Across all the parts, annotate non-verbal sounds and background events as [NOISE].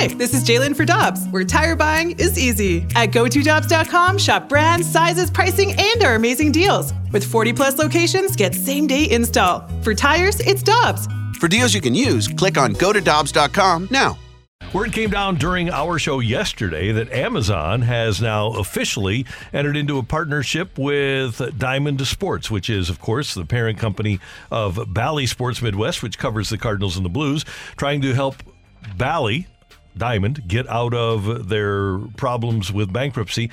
Hi, this is Jalen for Dobbs, where tire buying is easy. At GoToDobbs.com, shop brands, sizes, pricing, and our amazing deals. With 40 plus locations, get same day install. For tires, it's Dobbs. For deals you can use, click on GoToDobbs.com now. Word came down during our show yesterday that Amazon has now officially entered into a partnership with Diamond Sports, which is, of course, the parent company of Bally Sports Midwest, which covers the Cardinals and the Blues, trying to help Bally, Diamond, get out of their problems with bankruptcy.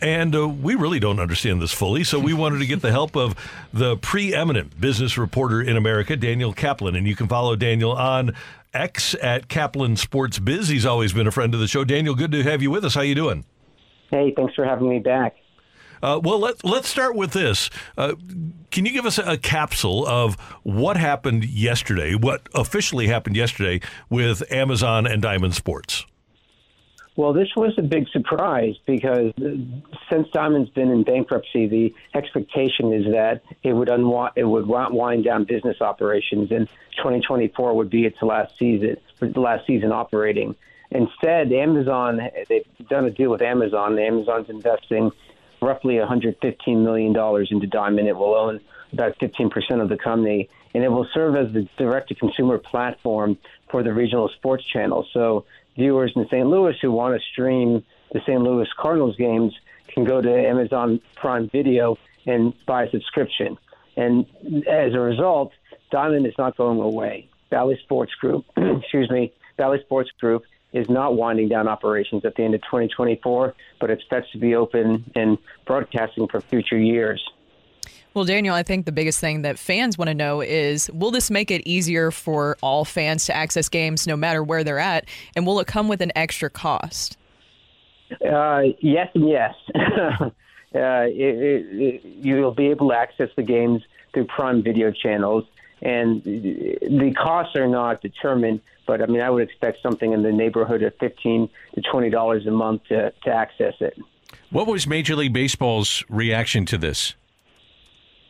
And uh, we really don't understand this fully, so we wanted to get the help of the preeminent business reporter in America, Daniel Kaplan. And you can follow Daniel on X at Kaplan Sports Biz. He's always been a friend of the show. Daniel, good to have you with us. How you doing? Hey, thanks for having me back. Uh, well, let, let's start with this. Uh, can you give us a, capsule of what happened yesterday, what officially happened yesterday with Amazon and Diamond Sports? Well, this was a big surprise because since Diamond's been in bankruptcy, the expectation is that it would it would wind down business operations, and 2024 would be its last season, last season operating. Instead, Amazon they've done a deal with Amazon. Amazon's investing roughly 115 million dollars into Diamond. It will own about 15 percent of the company, and it will serve as the direct-to-consumer platform for the regional sports channel. So viewers in St. Louis who want to stream the St. Louis Cardinals games can go to Amazon Prime Video and buy a subscription. And as a result, Diamond is not going away. Bally Sports Group, [CLEARS THROAT] excuse me, Bally Sports Group is not winding down operations at the end of 2024, but expects to be open and broadcasting for future years. Well, Daniel, I think the biggest thing that fans want to know is will this make it easier for all fans to access games no matter where they're at? And will it come with an extra cost? Uh, yes, and yes. [LAUGHS] uh, it, it, it, you'll be able to access the games through Prime Video channels, and the costs are not determined. But I mean, I would expect something in the neighborhood of fifteen to twenty dollars a month to, to access it. What was Major League Baseball's reaction to this?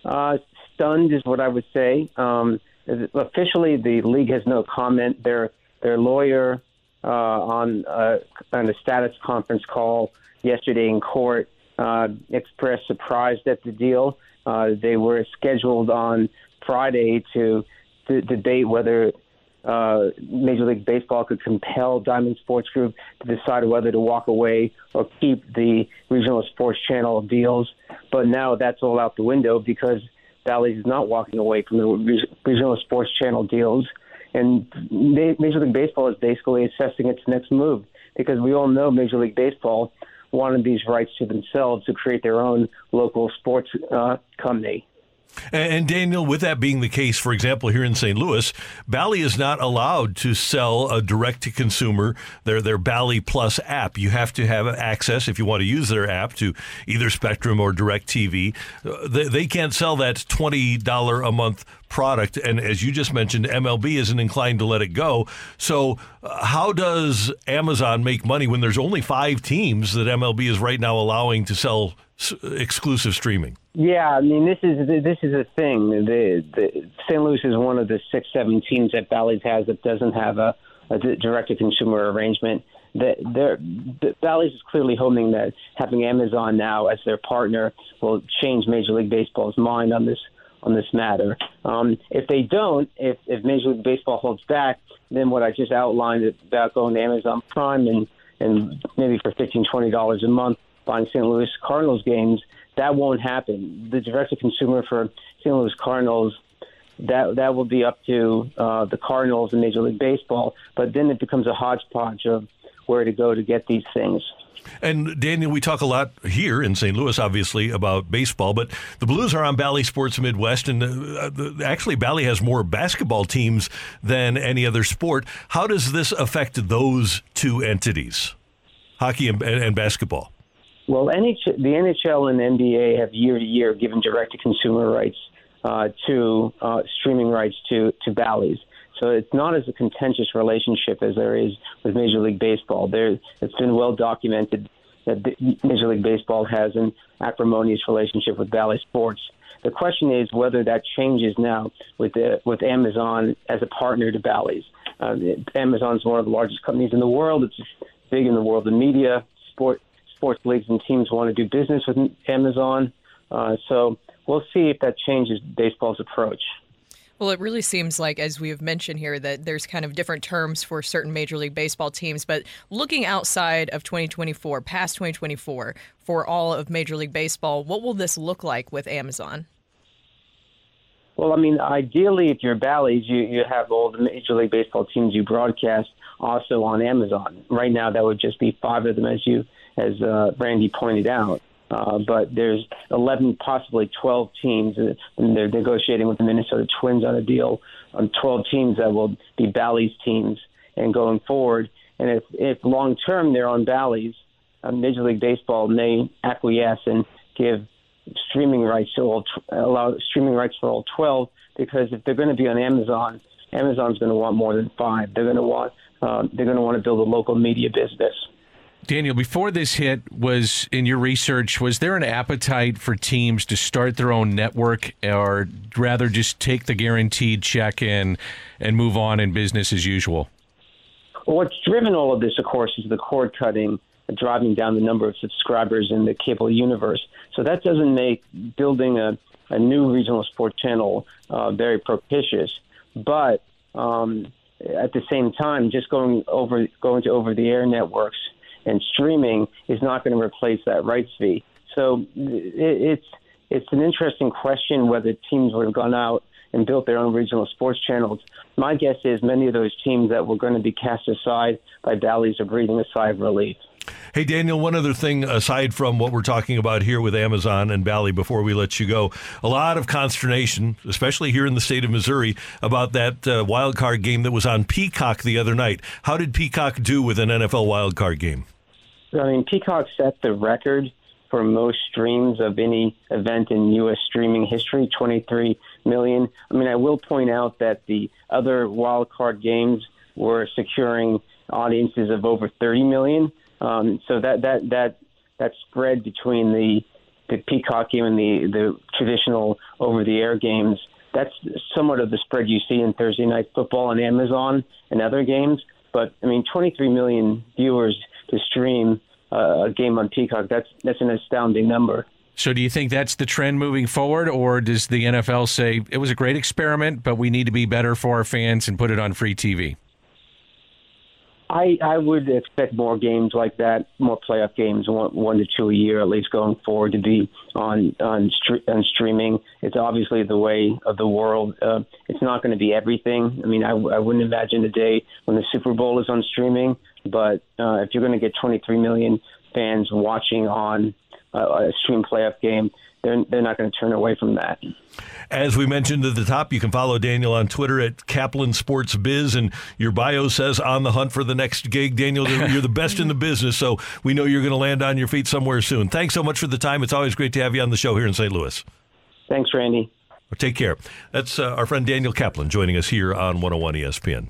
Uh, stunned is what I would say. Um, officially, the league has no comment. Their their lawyer uh, on uh, on a status conference call yesterday in court uh, expressed surprise at the deal. Uh, they were scheduled on Friday to, to debate whether uh, Major League Baseball could compel Diamond Sports Group to decide whether to walk away or keep the regional sports channel deals. But now that's all out the window because Bally's is not walking away from the regional sports channel deals. And Major League Baseball is basically assessing its next move because we all know Major League Baseball wanted these rights to themselves to create their own local sports uh, company. And Daniel, with that being the case, for example, here in St. Louis, Bally is not allowed to sell a direct to consumer their their Bally Plus app. You have to have access if you want to use their app to either Spectrum or DirecTV. Uh, they, they can't sell that twenty dollar a month product. And as you just mentioned, MLB isn't inclined to let it go. So, uh, how does Amazon make money when there's only five teams that MLB is right now allowing to sell exclusive streaming? Yeah, I mean this is this is a thing. The, the St. Louis is one of the six, seven teams that Bally's has that doesn't have a, a direct to consumer arrangement. That the Bally's is clearly hoping that having Amazon now as their partner will change Major League Baseball's mind on this on this matter. Um, if they don't, if, if Major League Baseball holds back, then what I just outlined about going to Amazon Prime and and maybe for fifteen twenty dollars a month buying St. Louis Cardinals games that won't happen. The direct to consumer for St. Louis Cardinals that that will be up to uh, the Cardinals and Major League Baseball. But then it becomes a hodgepodge of where to go to get these things. And Daniel, we talk a lot here in St. Louis, obviously, about baseball, but the Blues are on Bally Sports Midwest, and uh, actually, Bally has more basketball teams than any other sport. How does this affect those two entities, hockey and, and basketball? Well, NH- the NHL and NBA have year to year given direct to consumer rights uh, to uh, streaming rights to to Bally's. So it's not as a contentious relationship as there is with Major League Baseball. There, it's been well documented that Major League Baseball has an acrimonious relationship with Bally Sports. The question is whether that changes now with the, with Amazon as a partner to Bally's. Uh, Amazon's one of the largest companies in the world. It's big in the world of media. Sport, sports leagues and teams want to do business with Amazon. Uh, so we'll see if that changes baseball's approach. Well, it really seems like, as we have mentioned here, that there's kind of different terms for certain Major League Baseball teams. But looking outside of 2024, past 2024, for all of Major League Baseball, what will this look like with Amazon? Well, I mean, ideally, if you're Bally's, you, you have all the Major League Baseball teams you broadcast also on Amazon. Right now, that would just be five of them, as you, as uh, Randy pointed out. Uh, but there's 11, possibly 12 teams, uh, and they're negotiating with the Minnesota Twins on a deal on 12 teams that will be Bally's teams and going forward. And if, if long term they're on Bally's, uh, Major League Baseball may acquiesce and give streaming rights to all, allow streaming rights for all 12 because if they're going to be on Amazon, Amazon's going to want more than five. They're going to want uh, they're going to want to build a local media business. Daniel, before this hit, was in your research, was there an appetite for teams to start their own network or rather just take the guaranteed check in and move on in business as usual? Well, what's driven all of this, of course, is the cord cutting driving down the number of subscribers in the cable universe. So that doesn't make building a, a new regional sports channel uh, very propitious. But um, at the same time, just going over going to over the air networks and streaming is not going to replace that rights fee. So it, it's it's an interesting question whether teams would have gone out and built their own regional sports channels. My guess is many of those teams that were going to be cast aside by Bally's are breathing a sigh of relief. Hey, Daniel, one other thing aside from what we're talking about here with Amazon and Bally before we let you go, a lot of consternation, especially here in the state of Missouri, about that uh, wild card game that was on Peacock the other night. How did Peacock do with an NFL wild card game? I mean, Peacock set the record for most streams of any event in U.S. streaming history 23 million. I mean, I will point out that the other wild card games were securing audiences of over 30 million. Um, so that that that that spread between the the Peacock game and the the traditional over the air games. That's somewhat of the spread you see in Thursday night football on Amazon and other games. But I mean, 23 million viewers to stream uh, a game on Peacock. That's that's an astounding number. So, do you think that's the trend moving forward, or does the NFL say it was a great experiment, but we need to be better for our fans and put it on free TV? I, I would expect more games like that, more playoff games, one, one to two a year at least going forward to be on on, stre- on streaming. It's obviously the way of the world. Uh, it's not going to be everything. I mean, I, I wouldn't imagine a day when the Super Bowl is on streaming, but uh, if you're going to get 23 million fans watching on uh, a stream playoff game, they're, they're not going to turn away from that. As we mentioned at the top, you can follow Daniel on Twitter at Kaplan Sports Biz, and your bio says on the hunt for the next gig. Daniel, you're the best in the business, so we know you're going to land on your feet somewhere soon. Thanks so much for the time. It's always great to have you on the show here in St. Louis. Thanks, Randy. Take care. That's uh, our friend Daniel Kaplan joining us here on 101 ESPN.